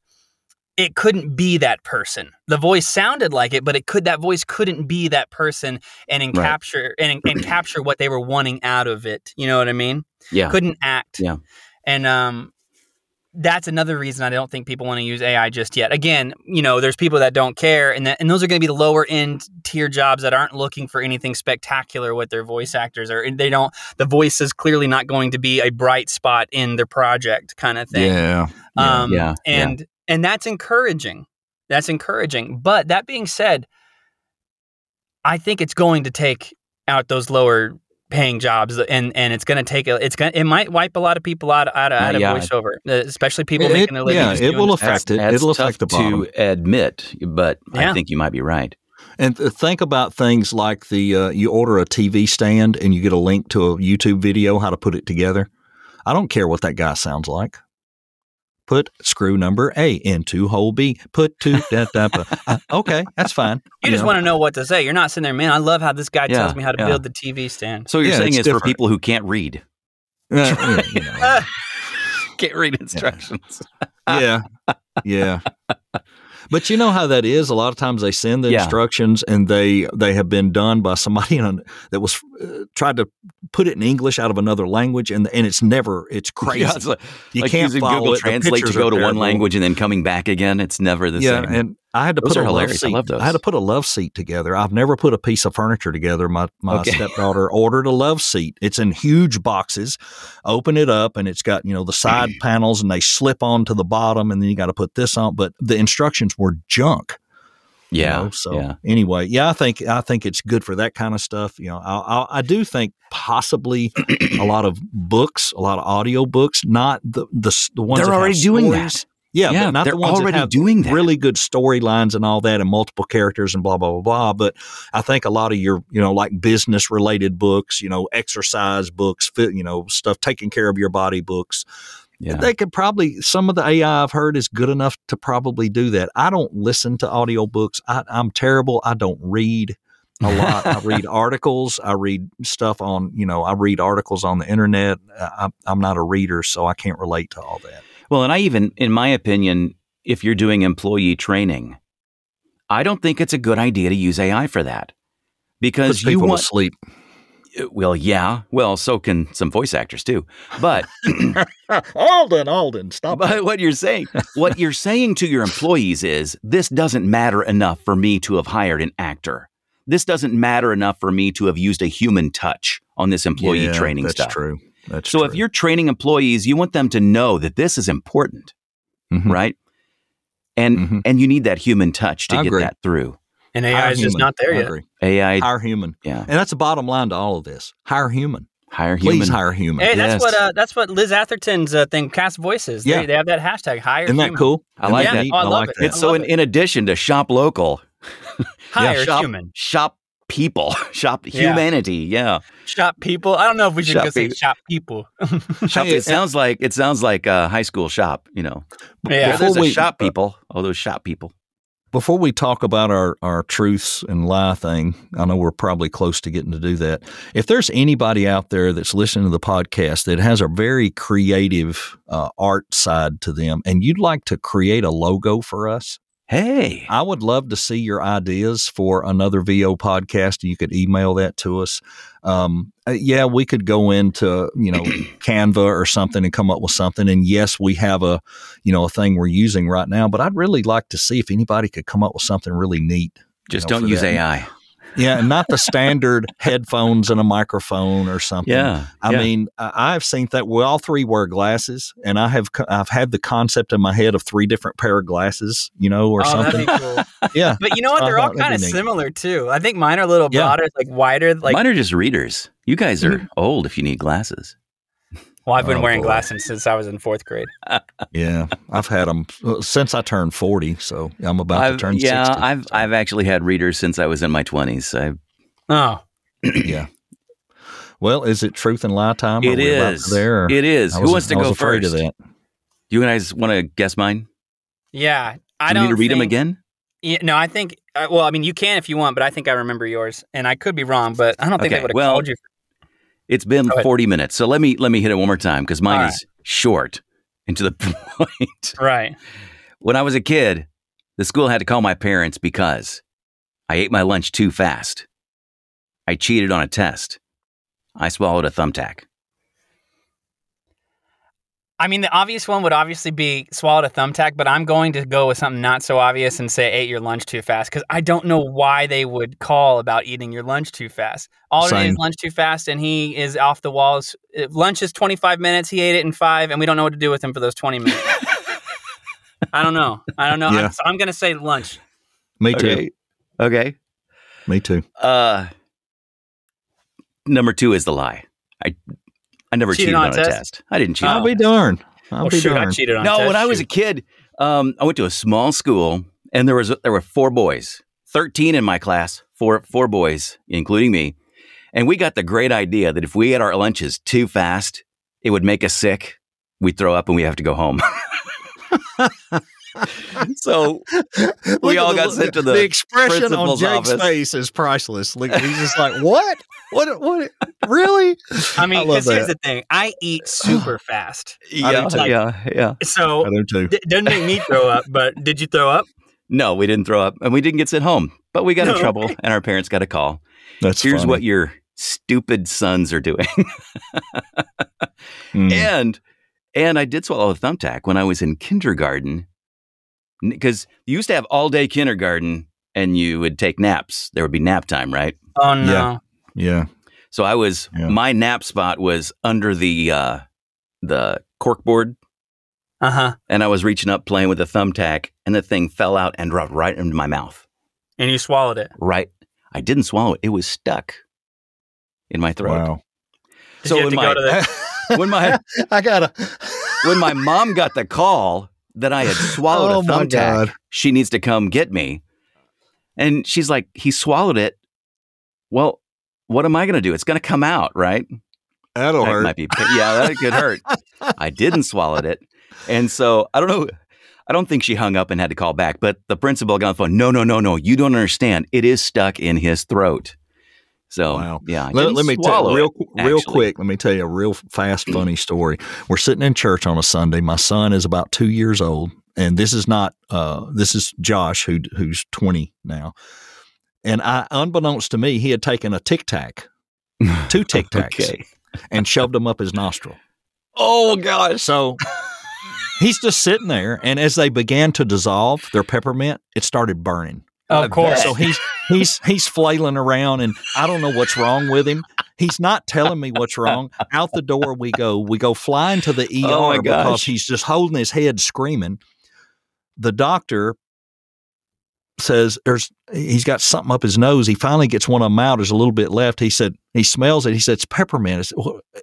it couldn't be that person. The voice sounded like it, but it could that voice couldn't be that person and Right. capture and, and capture what they were wanting out of it. You know what I mean? Yeah. Couldn't act. Yeah. And um that's another reason I don't think people want to use AI just yet. Again, you know, there's people that don't care, and that, and those are going to be the lower end tier jobs that aren't looking for anything spectacular with their voice actors, or they don't. The voice is clearly not going to be a bright spot in their project, kind of thing. Yeah. Um, Yeah, yeah. and and that's encouraging. That's encouraging. But that being said, I think it's going to take out those lower paying jobs and and it's going to take a it's going it might wipe a lot of people out out, out Uh, of yeah. voiceover uh, especially people It- making a living yeah, it will affect it. That's It'll tough affect the bottom. to admit, but I think you might be right. And think about things like the uh, you order a TV stand and you get a link to a YouTube video how to put it together. I don't care what that guy sounds like. Put screw number A into hole B. Put two. da, da, ba. Uh, okay, that's fine. you just want to know what to say you're not sitting there man i love how this guy Yeah, tells me how to yeah. build the tv stand So what you're Yeah, saying it's is for people who can't read, Uh, yeah, you know. can't read instructions. yeah, yeah. But you know how that is. A lot of times they send the Yeah. instructions and they they have been done by somebody in a, that was uh, tried to put it in English out of another language, and and it's never it's crazy. Yeah, it's like, you like can't using follow Google it. Translate to go to one language and then coming back again. It's never the yeah, same. and I had to Those put a love hilarious. I seat. love those. I had to put a love seat together. I've never put a piece of furniture together. My my Okay. stepdaughter ordered a love seat. It's in huge boxes. Open it up, and it's got you know the side panels, and they slip onto the bottom, and then you got to put this on. But the instructions were junk. you yeah. know? So yeah. anyway, yeah, I think I think it's good for that kind of stuff. You know, I, I, I do think possibly a lot of books, a lot of audio books, not the the, the ones They're already doing stories. that. Yeah, Yeah, but not they're the ones already that have doing that. really good storylines and all that, and multiple characters and blah blah blah blah. But I think a lot of your, you know, like business related books, you know, exercise books, fit, you know, stuff taking care of your body books. Yeah. They could probably some of the AI I've heard is good enough to probably do that. I don't listen to audiobooks. I, I'm terrible. I don't read a lot. I read articles. I read stuff on, you know, I read articles on the internet. I, I'm not a reader, so I can't relate to all that. Well, and I even, in my opinion, if you're doing employee training, I don't think it's a good idea to use AI for that because Puts you people want. to sleep. Uh, well, yeah. Well, so can some voice actors too. But Alden, Alden, stop. But what you're saying, what you're saying to your employees is this doesn't matter enough for me to have hired an actor. This doesn't matter enough for me to have used a human touch on this employee Yeah, training that's stuff. That's true. That's So true. if you're training employees, you want them to know that this is important, Mhm. right? And Mhm. and you need that human touch to I get agree. that through. and Hire ai is just not there I yet agree. AI, Hire human, yeah, and that's the bottom line to all of this. Hire human. hire human. Please human. hire human. Hey, that's Yes. what uh, that's what Liz Atherton's uh, thing. Cast voices. Yeah. They, they have that hashtag. Hire. Isn't that cool? I like Isn't that. Oh, I love like it. that. It's so in, it. in addition to shop local, Hire shop, human. shop people, shop Yeah. humanity. Yeah. Shop people. I don't know if we should Shop go say people. shop people. Shop, it sounds like it sounds like a high school shop, you know. Yeah. Where there's Before a we- shop people. All those shop people. Before we talk about our, our truths and lie thing, I know we're probably close to getting to do that. If there's anybody out there that's listening to the podcast that has a very creative uh, art side to them and you'd like to create a logo for us, Hey. I would love to see your ideas for another VO podcast. You could email that to us. Um, uh, yeah, we could go into you know Canva or something and come up with something. And yes, we have a you know a thing we're using right now. But I'd really like to see if anybody could come up with something really neat. you Just know, don't use that. AI. Yeah, and not the standard headphones and a microphone or something. Yeah. I yeah. mean, I- I've seen that. We all three wear glasses, and I have I've had the concept in my head of three different pair of glasses, you know, or oh, something. that'd be cool. Yeah, But you know what? They're all kind of similar too. I think mine are a little Yeah. broader, like wider. Like, Mine are just readers. You guys are Mm-hmm. old if you need glasses. Well, I've been Oh, wearing boy. glasses since I was in fourth grade. Yeah, I've had them since I turned forty, so I'm about to I've, turn yeah, sixty. I've I've actually had readers since I was in my twenties. I Oh, yeah. Well, is it truth and lie time? Are it we is. to there. It is. Who wants to I go afraid first? Of that. You guys want to guess mine? yeah. I Do don't you need to read them again? Yeah, no, I think. Uh, well, I mean, you can if you want, but I think I remember yours, and I could be wrong, but I don't think Okay, they would have well, called you. It's been Go ahead. forty minutes, so let me let me hit it one more time because mine All is short and to the point. Right. When I was a kid, the school had to call my parents because I ate my lunch too fast. I cheated on a test. I swallowed a thumbtack. I mean, the obvious one would obviously be swallowed a thumbtack, but I'm going to go with something not so obvious and say ate your lunch too fast because I don't know why they would call about eating your lunch too fast. All it is lunch too fast, and he is off the walls. If lunch is 25 minutes. He ate it in five, and we don't know what to do with him for those 20 minutes. I don't know. I don't know. Yeah. I'm, so I'm going to say lunch. Me too. Okay. Okay. Me too. Uh number two is the lie. I I never Cheated cheated on on, a a test? test. I didn't cheat. I'll on be darned. I'll Oh, be shoot, I darned. cheated on no, test, when I was a kid, um, I went to a small school, and there was there were four boys, thirteen in my class, four four boys, including me, and we got the great idea that if we ate our lunches too fast, it would make us sick. We'd throw up and we have to go home. so we all the- got sent to the the expression on principal's Jake's office. face is priceless. Look, he's just like, "What? What? What? Really?" I mean, love because here's the thing: I eat super fast, yeah, too. yeah, yeah. so I do too. it doesn't make me throw up. But did you throw up? No, we didn't throw up, and we didn't get sent home, but we got in trouble, and our parents got a call. That's Here's funny. what your stupid sons are doing. Mm. and and I did swallow a thumbtack when I was in kindergarten because you used to have all day kindergarten and you would take naps. There would be nap time, right? Oh no! Yeah. So I was Yeah. my nap spot was under the uh, the corkboard, Uh huh. and I was reaching up playing with a thumbtack, and the thing fell out and dropped right into my mouth. And you swallowed it. Right, I didn't swallow it; it was stuck in my throat. Wow. So when my- go to the? When my I gotta. when my mom got the call that I had swallowed oh a thumbtack, she needs to come get me. And she's like, he swallowed it. Well, what am I going to do? It's going to come out, right? That'll That hurt. might be, yeah, that could hurt. I didn't swallow it. And so I don't know. I don't think she hung up and had to call back, but the principal got on the phone. No, no, no, no. You don't understand. It is stuck in his throat. So, Wow. yeah. Let, let me tell real, it, real quick. Let me tell you a real fast, funny story. We're sitting in church on a Sunday. My son is about two years old, and this is not. Uh, this is Josh, who who's twenty now. And I, unbeknownst to me, he had taken a Tic Tac, two Tic Tacs, Okay. and shoved them up his nostril. Oh, gosh. So he's just sitting there, and as they began to dissolve, their peppermint, it started burning. Of course. So he's he's he's flailing around, and I don't know what's wrong with him. He's not telling me what's wrong. Out the door we go. We go flying to the ER Oh, because he's just holding his head, screaming. The doctor says there's he's got something up his nose. He finally gets one of them out. There's a little bit left. He said he smells it. He said it's peppermint. It's,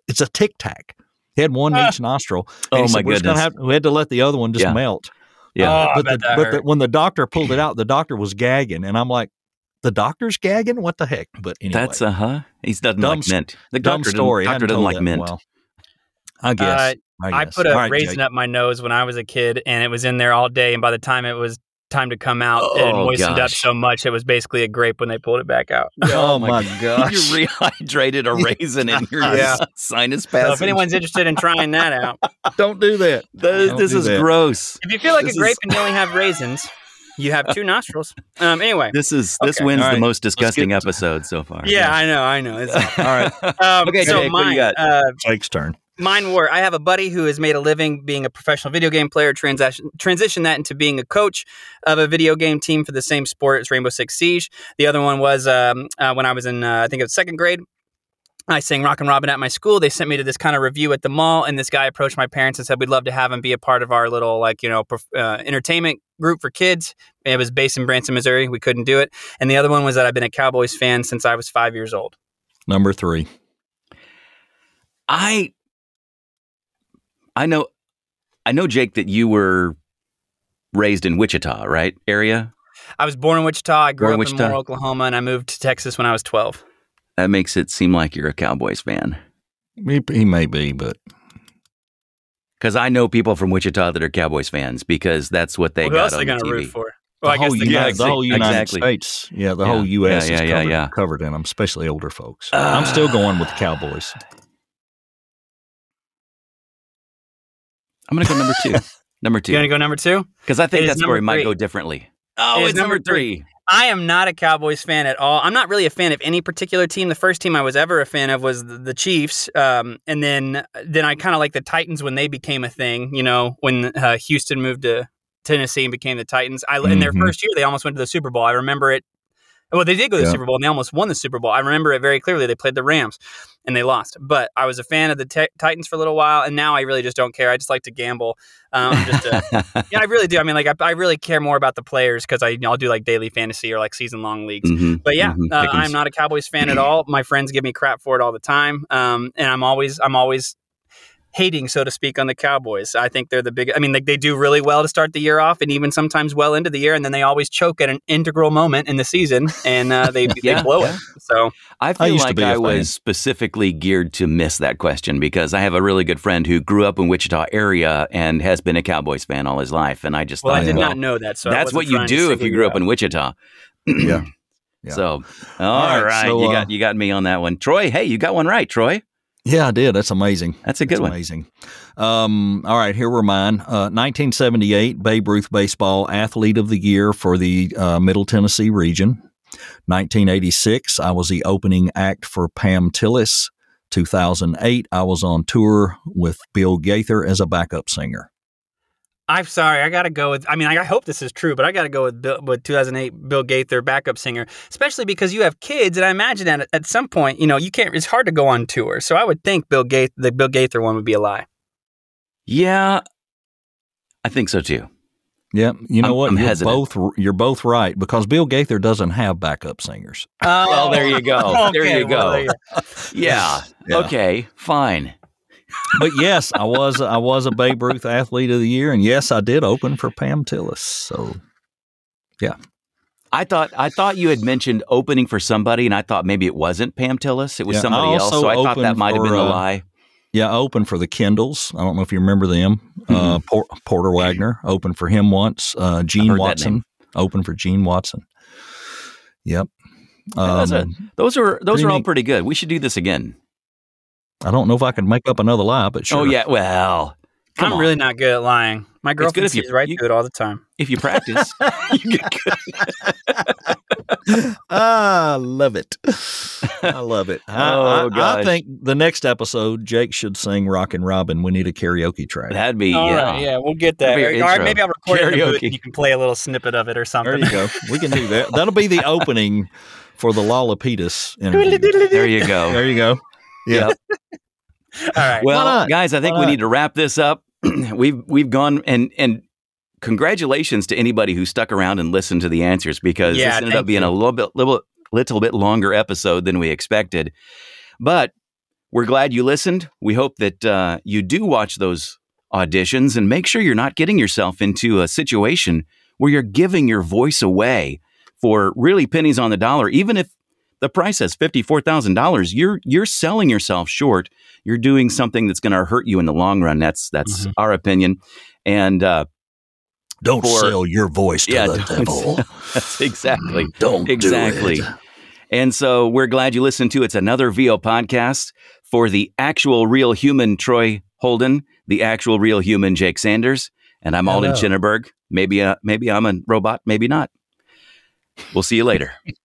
it's a tic tac. He had one in Ah. each nostril. Oh, my said, "We're just gonna goodness. have- we had to let the other one just Yeah. melt. Yeah. Oh, but the, but the, when the doctor pulled it out, the doctor was gagging, and I'm like, the doctor's gagging? What the heck? But anyway, That's uh huh. He doesn't Dumb like mint. The dumb doctor story. Doesn't, doctor doesn't like mint. well. I guess. Uh, I guess. put a All right, raisin Jake. up my nose when I was a kid, and it was in there all day. And by the time it was time to come out, it Oh, moistened up so much it was basically a grape when they pulled it back out. Oh my gosh. You rehydrated a raisin in your Yeah. sinus So passage. if anyone's interested in trying that out, Don't do that. this, Don't this do is that. gross. if you feel like This a grape is- and you only have raisins, you have two nostrils. Um. Anyway, This is this Okay. wins All the most disgusting episode so far. yeah, I know, I know. It's, All right. um, Okay, so Jake, what do mine, you got? Uh, Jake's turn. Mine were I have a buddy who has made a living being a professional video game player, transition transition that into being a coach of a video game team for the same sport as Rainbow Six Siege. The other one was um, uh, when I was in uh, I think it was second grade. I sang Rockin' Robin at my school. They sent me to this kind of review at the mall, and this guy approached my parents and said, "We'd love to have him be a part of our little like you know prof- uh, entertainment group for kids." It was based in Branson, Missouri. We couldn't do it, and the other one was that I've been a Cowboys fan since I was five years old. Number three. I I know I know Jake that you were raised in Wichita, right? Area? I was born in Wichita. I grew Born up in Wichita. Moore, Oklahoma, and I moved to Texas when I was twelve. That makes it seem like you're a Cowboys fan. He, he may be, but Cuz I know people from Wichita that are Cowboys fans because that's what they Well, who got else are on they the going to TV. root for? Well, the guess whole, the United, the whole United Exactly. States, yeah, the Yeah. whole U.S. Yeah, is yeah, yeah, covered, yeah. covered in them, especially older folks. Uh, I'm still going with the Cowboys. I'm going to go number 2. number 2. You going to go number two? Cuz I think It is that story might go differently. Oh, It is it's number number three. 3. I am not a Cowboys fan at all. I'm not really a fan of any particular team. The first team I was ever a fan of was the, the Chiefs, um, and then then I kind of like the Titans when they became a thing. You know, when uh, Houston moved to Tennessee and became the Titans. I in their Mhm. first year they almost went to the Super Bowl. I remember it. Well, they did go to the Yeah. Super Bowl and they almost won the Super Bowl. I remember it very clearly. They played the Rams. And they lost. But I was a fan of the t- Titans for a little while, and now I really just don't care. I just like to gamble. Um, just to, yeah, I really do. I mean, like I, I really care more about the players because I you know, I'll do like daily fantasy or like season long leagues. Mhm, But yeah, mhm, uh. I'm not a Cowboys fan at all. My friends give me crap for it all the time, um, and I'm always I'm always hating, so to speak, on the Cowboys. I think they're the big. I mean, like they do really well to start the year off, and even sometimes well into the year, and then they always choke at an integral moment in the season, and uh, they Yeah, they blow yeah. it. So I feel used to like I a I fan. was specifically geared to miss that question because I have a really good friend who grew up in Wichita area and has been a Cowboys fan all his life, and I just well, thought, I did well, not know that. So that's what you do if you grew up in Wichita. Yeah. Yeah. So, all All right, right, so, you uh, got you got me on that one, Troy. Hey, you got one right, Troy. Yeah, I did. That's amazing. That's a good That's one. amazing. Um, all right, here were mine. Uh, 1978, Babe Ruth Baseball Athlete of the Year for the uh, Middle Tennessee region. 1986, I was the opening act for Pam Tillis. 2008, I was on tour with Bill Gaither as a backup singer. I'm sorry, I got to go with. I mean, I I hope this is true, but I got to go with Bill, with 2008 Bill Gaither, backup singer, especially because you have kids, and I imagine that at some point, you know, you can't. It's hard to go on tour, so I would think Bill Gaither, the Bill Gaither one, would be a lie. Yeah, I think so too. Yeah, you know I'm- what? I'm you're hesitant. both you're both right because Bill Gaither doesn't have backup singers. Well, there you go. There Okay, you well, go. there you- Yeah. Yeah. Okay. Fine. But yes, I was I was a Babe Ruth Athlete of the Year, and yes, I did open for Pam Tillis. So yeah. I thought I thought you had mentioned opening for somebody, and I thought maybe it wasn't Pam Tillis. It was Yeah, somebody else. So I thought that might have been a uh, lie. Yeah, I opened for the Kendalls. I don't know if you remember them. Uh, Por- Porter Wagoner opened for him once. Uh, Gene Watson opened for Gene Watson. Yep. Those are- Um, Those are those are all neat. pretty good. We should do this again. I don't know if I could make up another lie, but sure. Oh yeah. Well, come I'm on. really not good at lying. My good girlfriend sees right you- through it all the time. if you practice. you get good. I love it. I love it. I, Oh, I- I think the next episode, Jake should sing "Rockin' Robin." We need a karaoke track. That'd be All yeah. right, yeah, we'll get that. That'd be your All right, intro. maybe I'll record it the booth Karaoke. and you can play a little snippet of it or something. There you go. We can do that. That'll be the opening for the Lau Lapides interview. There you go. There you go. Yeah. Yep. All right. Well, guys, I think Why we not? need to wrap this up. we've we've gone and and congratulations to anybody who stuck around and listened to the answers because Yeah, this ended up being you. a little bit little little bit longer episode than we expected. But we're glad you listened. We hope that uh, you do watch those auditions and make sure you're not getting yourself into a situation where you're giving your voice away for really pennies on the dollar, even if the price says thousand dollars. You're you're selling yourself short. You're doing something that's going to hurt you in the long run. That's that's Mhm. our opinion. And uh, Don't For- sell your voice to Yeah, the devil. that's exactly Don't exactly. do it. And so we're glad you listened to it's another VO podcast for the actual real human Troy Holden, the actual real human Jake Sanders, and I'm Alden Hello. Chinnerberg. Maybe uh, maybe I'm a robot, maybe not. We'll see you later.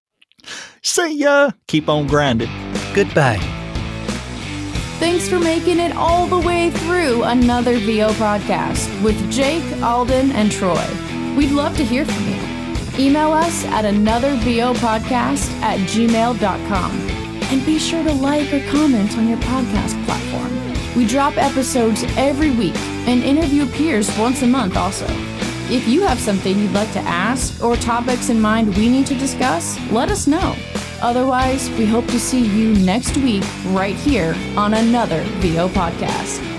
See ya. Keep on grinding. Goodbye. Thanks for making it all the way through another VO podcast with Jake, Alden, and Troy. We'd love to hear from you. Email us at anothervopodcast at gmail.com. And be sure to like or comment on your podcast platform. We drop episodes every week and interview peers once a month also. If you have something you'd like to ask or topics in mind we need to discuss, let us know. Otherwise, we hope to see you next week right here on another VO podcast.